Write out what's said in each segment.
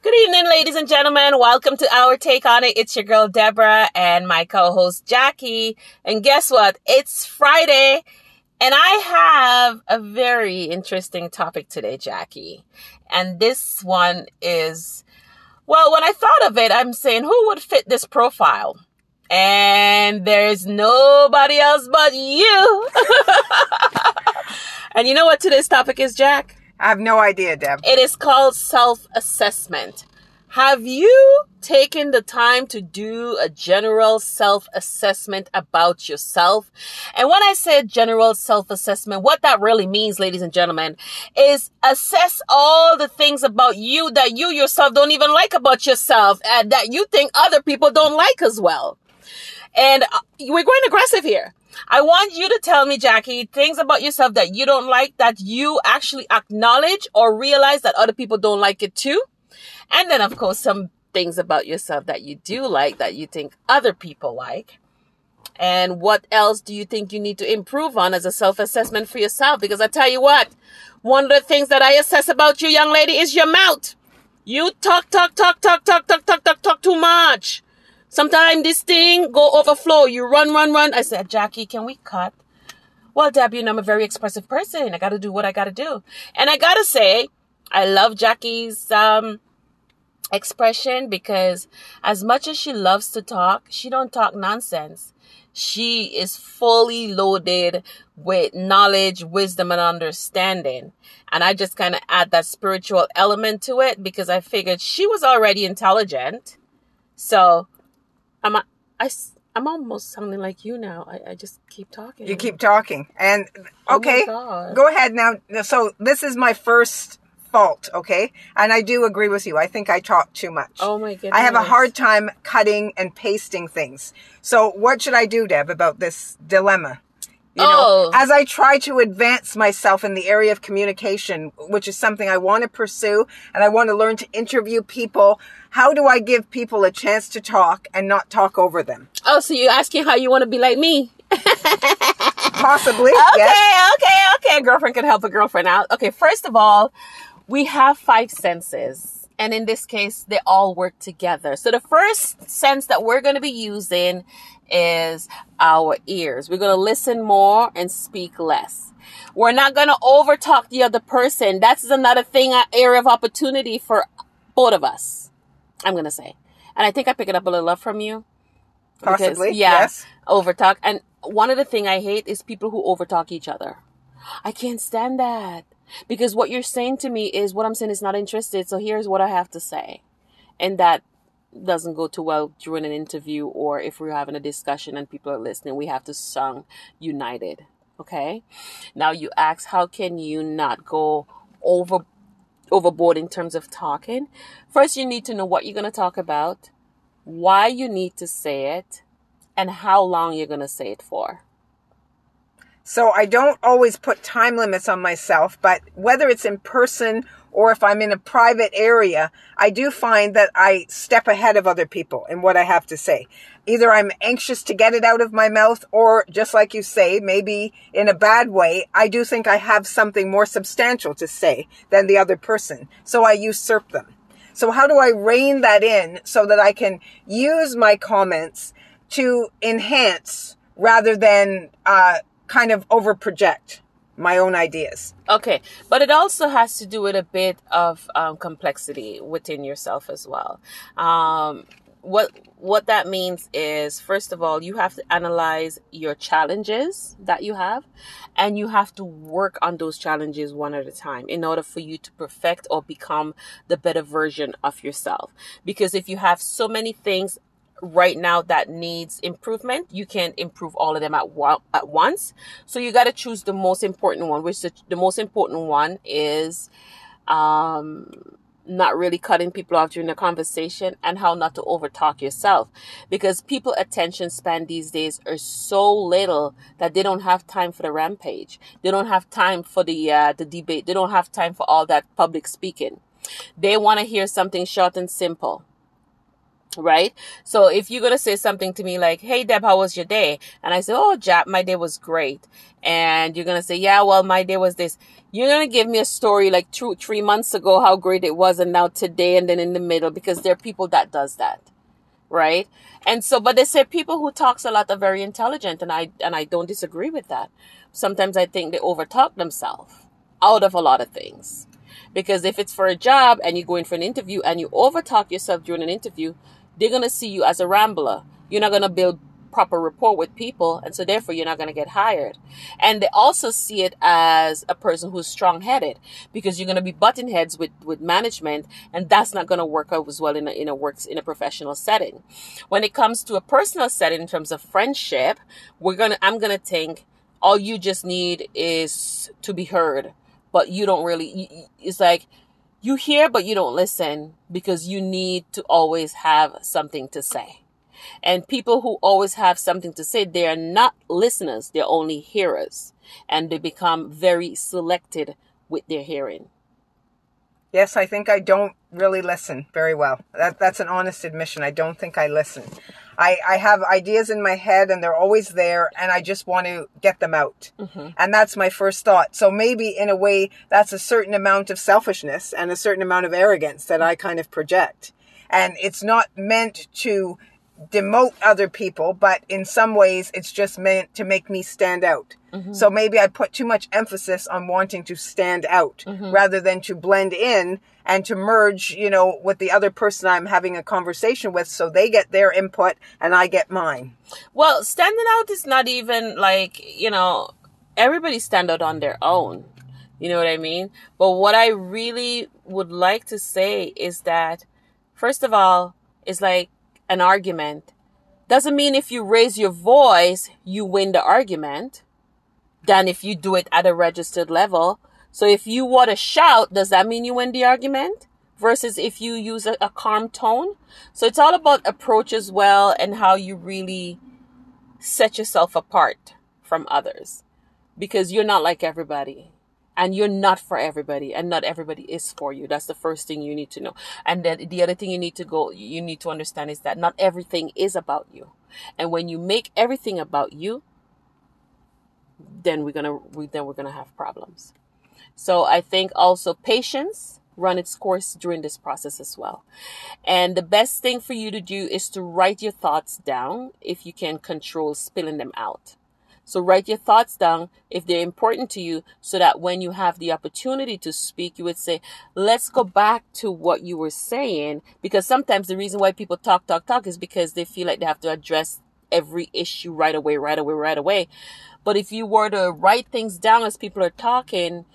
Good evening, ladies and gentlemen. Welcome to our take on it. It's your girl Deborah and my co-host Jackie. And guess what? It's Friday. And I have a very interesting topic today, Jackie. And this one is, well, when I thought of it, I'm saying, who would fit this profile? And there's nobody else but you. and you know what today's topic is, Jack? I have no idea, Deb. It is called self assessment. Have you taken the time to do a general self assessment about yourself? And when I say general self assessment, what that really means, ladies and gentlemen, is assess all the things about you that you yourself don't even like about yourself and that you think other people don't like as well. And uh, we're going aggressive here. I want you to tell me, Jackie, things about yourself that you don't like that you actually acknowledge or realize that other people don't like it too. And then, of course, some things about yourself that you do like that you think other people like. And what else do you think you need to improve on as a self assessment for yourself? Because I tell you what, one of the things that I assess about you, young lady, is your mouth. You talk, talk, talk, talk, talk, talk, talk, talk, talk too much. Sometimes this thing go overflow. You run, run, run. I said, Jackie, can we cut? Well, Deb, you know, I'm a very expressive person. I got to do what I got to do. And I got to say, I love Jackie's, um, expression because as much as she loves to talk, she don't talk nonsense. She is fully loaded with knowledge, wisdom, and understanding. And I just kind of add that spiritual element to it because I figured she was already intelligent. So I'm, I, I'm almost sounding like you now. I, I just keep talking. You keep talking. And oh okay, Oh go ahead now. So this is my first fault, okay? And I do agree with you. I think I talk too much. Oh my goodness. I have a hard time cutting and pasting things. So what should I do, Deb, about this dilemma? You know, Oh. as I try to advance myself in the area of communication, which is something I want to pursue and I want to learn to interview people, how do I give people a chance to talk and not talk over them? Oh, so you're asking how you want to be like me? Possibly, Okay, yes. okay, okay. A girlfriend can help a girlfriend out. Okay, first of all, we have five senses. And in this case, they all work together. So the first sense that we're going to be using is our ears. We're going to listen more and speak less. We're not going to overtalk the other person. That's another thing, an area of opportunity for both of us. I'm going to say. And I think I pick it up a little up from you. Because, Possibly, yeah, yes. overtalk. And one of the thing I hate is people who overtalk each other. I can't stand that because what you're saying to me is what I'm saying is not interested. So here's what I have to say, and that doesn't go too well during an interview or if we're having a discussion and people are listening. We have to song united. Okay. Now you ask, how can you not go over overboard in terms of talking? First, you need to know what you're going to talk about, why you need to say it, and how long you're going to say it for. So I don't always put time limits on myself, but whether it's in person or if I'm in a private area, I do find that I step ahead of other people in what I have to say. Either I'm anxious to get it out of my mouth or just like you say, maybe in a bad way, I do think I have something more substantial to say than the other person. So I usurp them. So how do I rein that in so that I can use my comments to enhance rather than, uh, kind of over project my own ideas. Okay, but it also has to do with a bit of um, complexity within yourself as well. Um, what what that means is, first of all, you have to analyze your challenges that you have, and you have to work on those challenges one at a time in order for you to perfect or become the better version of yourself. Because if you have so many things right now that needs improvement you can't improve all of them at, wa- at once. So you got to choose the most important one which the, the most important one is um not really cutting people off during the conversation and how not to overtalk yourself. Because people attention span these days are so little that they don't have time for the rampage. They don't have time for the uh, the debate. They don't have time for all that public speaking. They want to hear something short and simple right? So if you're gonna say something to me like, "Hey Deb, how was your day?" and I say, "Oh, Jack, my day was great," and you're gonna say, "Yeah, well, my day was this," You're gonna give me a story like two, three months ago how great it was, and now today, and then in the middle, because there are people that does that, right? And so, but they say people who talks a lot are very intelligent, and I and I don't disagree with that. Sometimes I think they overtalk themselves out of a lot of things, because if it's for a job and you go in for an interview and you overtalk yourself during an interview, they're gonna see you as a rambler. You're not gonna build proper rapport with people and so therefore you're not going to get hired and they also see it as a person who's strong-headed because you're going to be button heads with with management and that's not going to work out as well in a, in a works in a professional setting when it comes to a personal setting in terms of friendship we're going to i'm going to think all you just need is to be heard but you don't really it's like you hear but you don't listen because you need to always have something to say and people who always have something to say, they are not listeners, they're only hearers. And they become very selected with their hearing. Yes, I think I don't really listen very well. That, that's an honest admission. I don't think I listen. I, I have ideas in my head and they're always there and I just want to get them out. Mm-hmm. And that's my first thought. So maybe in a way that's a certain amount of selfishness and a certain amount of arrogance that I kind of project. And it's not meant to demote other people, but in some ways it's just meant to make me stand out. Mm-hmm. So maybe I put too much emphasis on wanting to stand out mm-hmm. rather than to blend in and to merge, you know, with the other person I'm having a conversation with so they get their input and I get mine. Well, standing out is not even like, you know, everybody stand out on their own. You know what I mean? But what I really would like to say is that first of all, it's like an argument doesn't mean if you raise your voice, you win the argument than if you do it at a registered level. So if you want to shout, does that mean you win the argument? Versus if you use a, a calm tone. So it's all about approach as well and how you really set yourself apart from others. Because you're not like everybody. And you're not for everybody. And not everybody is for you. That's the first thing you need to know. And then the other thing you need to go you need to understand is that not everything is about you. And when you make everything about you then we're gonna we, then we're gonna have problems so i think also patience run its course during this process as well and the best thing for you to do is to write your thoughts down if you can control spilling them out so write your thoughts down if they're important to you so that when you have the opportunity to speak, you would say, let's go back to what you were saying. Because sometimes the reason why people talk, talk, talk is because they feel like they have to address every issue right away, right away, right away. But if you were to write things down as people are talking,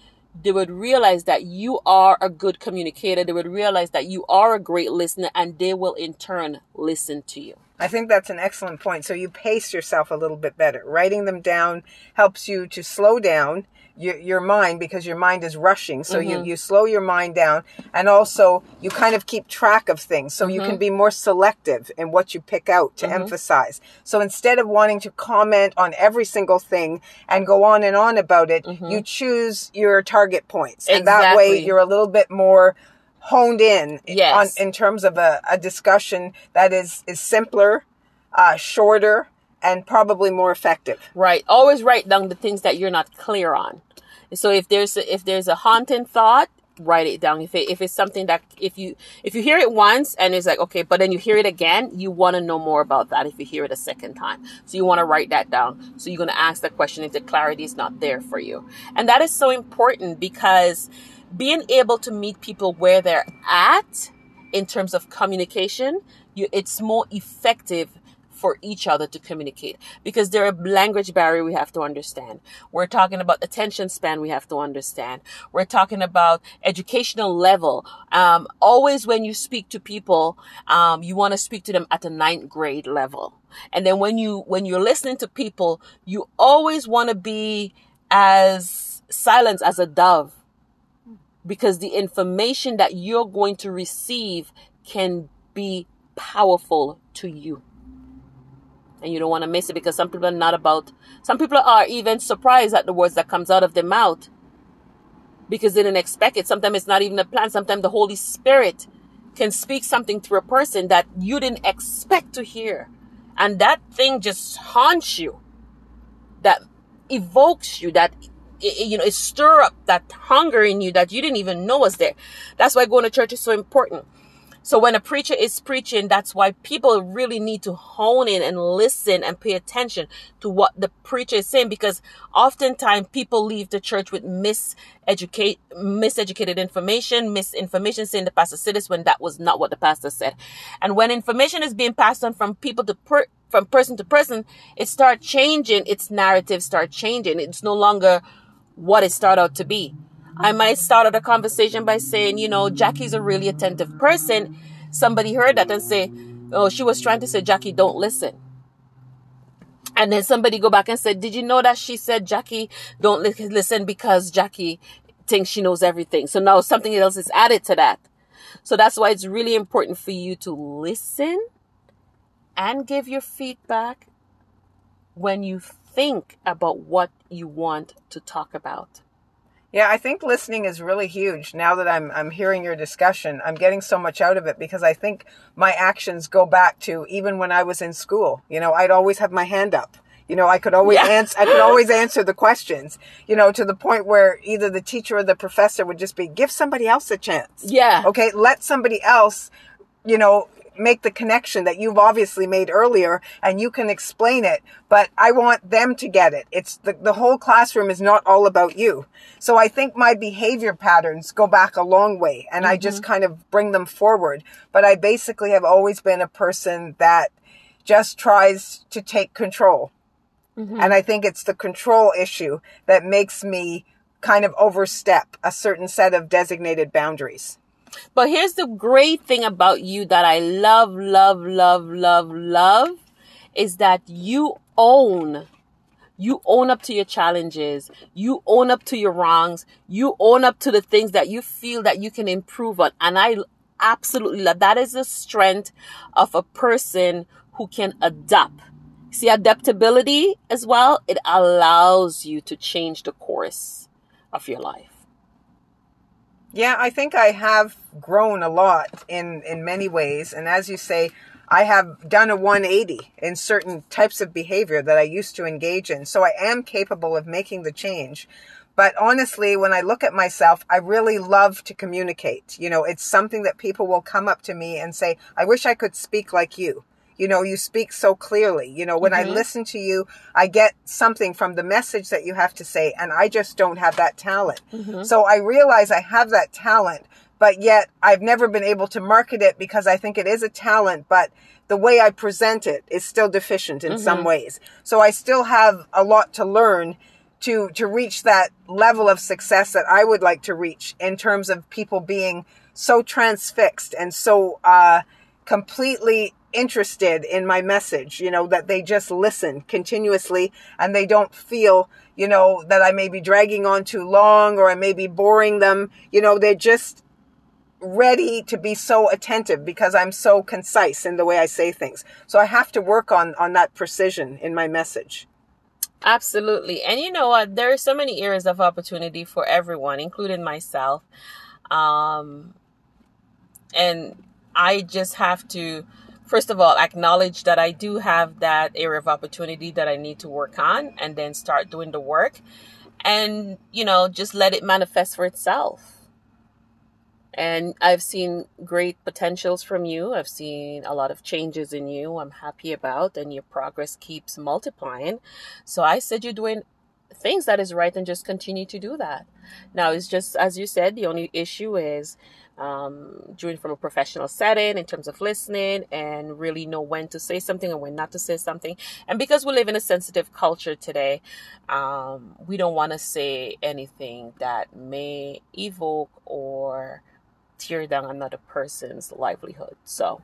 they would realize that you are a good communicator. They would realize that you are a great listener and they will in turn listen to you. I think that's an excellent point. So you pace yourself a little bit better. Writing them down helps you to slow down your, your mind because your mind is rushing. So mm-hmm. you, you slow your mind down and also you kind of keep track of things. So mm-hmm. you can mm-hmm. be more selective in what you pick out to mm-hmm. emphasize. So instead of wanting to comment on every single thing and go on and on about it, mm-hmm. you choose your target points. And that way you're a little bit more honed in yes. on, in terms of a, a discussion that is, is simpler, uh, shorter, and probably more effective. Right. Always write down the things that you're not clear on. So if there's a, if there's a haunting thought, write it down. If it, if it's something that if you if you hear it once and it's like okay, but then you hear it again, you want to know more about that. If you hear it a second time, so you want to write that down. So you're going to ask that question if the clarity is not there for you, and that is so important because being able to meet people where they're at in terms of communication, you, it's more effective for each other to communicate because there are language barrier we have to understand. We're talking about attention span we have to understand. We're talking about educational level. Um, always when you speak to people, um, you want to speak to them at a ninth grade level. And then when you, when you're listening to people, you always want to be as silent as a dove because the information that you're going to receive can be powerful to you. And you don't want to miss it because some people are not about, some people are even surprised at the words that comes out of their mouth because they didn't expect it. Sometimes it's not even a plan. Sometimes the Holy Spirit can speak something through a person that you didn't expect to hear. And that thing just haunts you, that evokes you, that it, you know, it stir up that hunger in you that you didn't even know was there. That's why going to church is so important. So when a preacher is preaching, that's why people really need to hone in and listen and pay attention to what the preacher is saying because oftentimes people leave the church with miseducate, miseducated information, misinformation saying the pastor said this when that was not what the pastor said. And when information is being passed on from people to per, from person to person, it start changing, its narrative start changing. It's no longer what it started out to be. I might start out a conversation by saying, you know, Jackie's a really attentive person. Somebody heard that and say, oh, she was trying to say, Jackie, don't listen. And then somebody go back and said, did you know that she said, Jackie, don't listen because Jackie thinks she knows everything. So now something else is added to that. So that's why it's really important for you to listen and give your feedback when you think about what you want to talk about. Yeah, I think listening is really huge. Now that I'm I'm hearing your discussion, I'm getting so much out of it because I think my actions go back to even when I was in school. You know, I'd always have my hand up. You know, I could always yeah. answer I could always answer the questions, you know, to the point where either the teacher or the professor would just be give somebody else a chance. Yeah. Okay, let somebody else you know, make the connection that you've obviously made earlier and you can explain it, but I want them to get it. It's the, the whole classroom is not all about you. So I think my behavior patterns go back a long way and mm-hmm. I just mm-hmm. kind of bring them forward. But I basically have always been a person that just tries to take control. Mm-hmm. And I think it's the control issue that makes me kind of overstep a certain set of designated boundaries. But here's the great thing about you that I love, love, love, love, love is that you own you own up to your challenges. You own up to your wrongs. You own up to the things that you feel that you can improve on. And I absolutely love that is the strength of a person who can adapt. See, adaptability as well, it allows you to change the course of your life. Yeah, I think I have grown a lot in, in many ways. And as you say, I have done a 180 in certain types of behavior that I used to engage in. So I am capable of making the change. But honestly, when I look at myself, I really love to communicate. You know, it's something that people will come up to me and say, I wish I could speak like you. You know, you speak so clearly. You know, when mm-hmm. I listen to you, I get something from the message that you have to say, and I just don't have that talent. Mm-hmm. So I realize I have that talent, but yet I've never been able to market it because I think it is a talent, but the way I present it is still deficient in mm-hmm. some ways. So I still have a lot to learn to, to reach that level of success that I would like to reach in terms of people being so transfixed and so, uh, completely interested in my message, you know, that they just listen continuously and they don't feel, you know, that I may be dragging on too long or I may be boring them. You know, they're just ready to be so attentive because I'm so concise in the way I say things. So I have to work on, on that precision in my message. Absolutely. And you know what? There are so many areas of opportunity for everyone, including myself. Um, and I just have to first of all, acknowledge that I do have that area of opportunity that I need to work on and then start doing the work and, you know, just let it manifest for itself. And I've seen great potentials from you. I've seen a lot of changes in you I'm happy about, and your progress keeps multiplying. So I said you're doing things that is right and just continue to do that. Now, it's just as you said, the only issue is um, doing from a professional setting in terms of listening and really know when to say something and when not to say something. And because we live in a sensitive culture today, um, we don't want to say anything that may evoke or tear down another person's livelihood. So,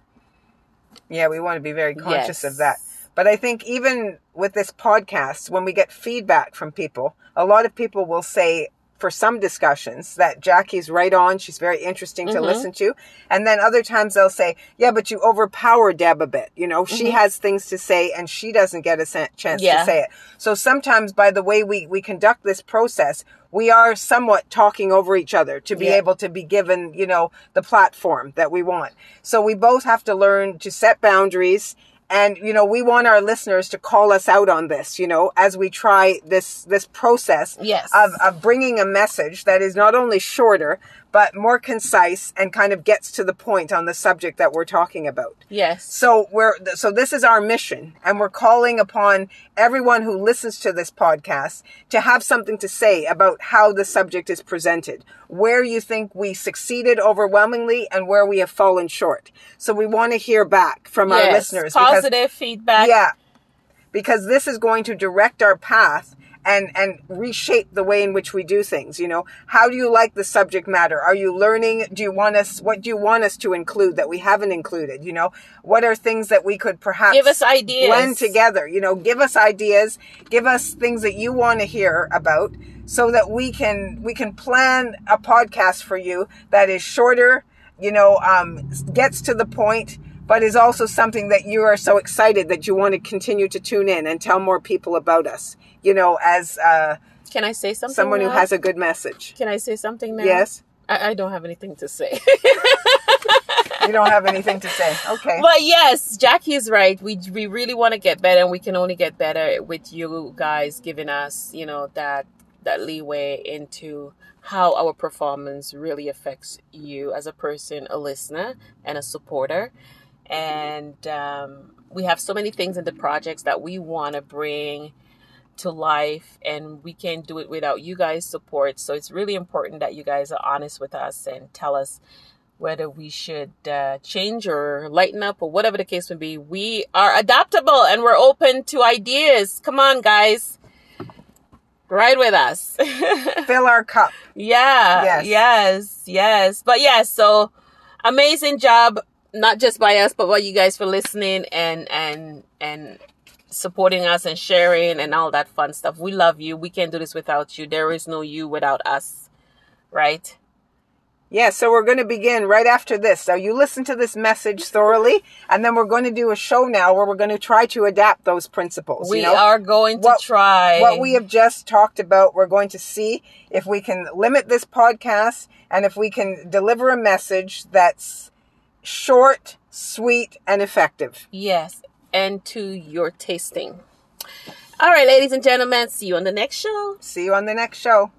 yeah, we want to be very conscious yes. of that. But I think even with this podcast, when we get feedback from people, a lot of people will say, for some discussions that Jackie's right on. She's very interesting to mm-hmm. listen to. And then other times they'll say, yeah, but you overpower Deb a bit. You know, mm-hmm. she has things to say and she doesn't get a chance yeah. to say it. So sometimes by the way we, we conduct this process, we are somewhat talking over each other to be yeah. able to be given, you know, the platform that we want. So we both have to learn to set boundaries And, you know, we want our listeners to call us out on this, you know, as we try this, this process Yes. of, of bringing a message that is not only shorter, but more concise and kind of gets to the point on the subject that we're talking about. Yes. So we're so this is our mission and we're calling upon everyone who listens to this podcast to have something to say about how the subject is presented, where you think we succeeded overwhelmingly and where we have fallen short. So we want to hear back from our yes. listeners because Positive feedback. yeah. Because this is going to direct our path and and reshape the way in which we do things, you know. How do you like the subject matter? Are you learning? Do you want us what do you want us to include that we haven't included, you know? What are things that we could perhaps Give us ideas. blend together, you know, give us ideas, give us things that you want to hear about so that we can we can plan a podcast for you that is shorter, you know, um gets to the point but is also something that you are so excited that you want to continue to tune in and tell more people about us. You know, as uh, Can I say something? someone who has a good message. Can I say something now? Yes, I, I don't have anything to say. you don't have anything to say. Okay. But yes, Jackie is right. We we really want to get better, and we can only get better with you guys giving us, you know, that that leeway into how our performance really affects you as a person, a listener, and a supporter. And um, we have so many things in the projects that we want to bring to life, and we can't do it without you guys' support. So it's really important that you guys are honest with us and tell us whether we should uh, change or lighten up or whatever the case may be. We are adaptable and we're open to ideas. Come on, guys. Ride with us. Fill our cup. yeah. Yes. Yes. Yes. But yes, so amazing job, not just by us, but by you guys for listening and, and, and supporting us and sharing and all that fun stuff. We love you. We can't do this without you. There is no you without us. Right? Yeah, so we're going to begin right after this. So you listen to this message thoroughly, and then we're going to do a show now where we're going to try to adapt those principles. We you know? are going to What- try. what we have just talked about, we're going to see if we can limit this podcast and if we can deliver a message that's short, sweet, and effective. Yes, and to your tasting. All right, ladies and gentlemen, see you on the next show. See you on the next show.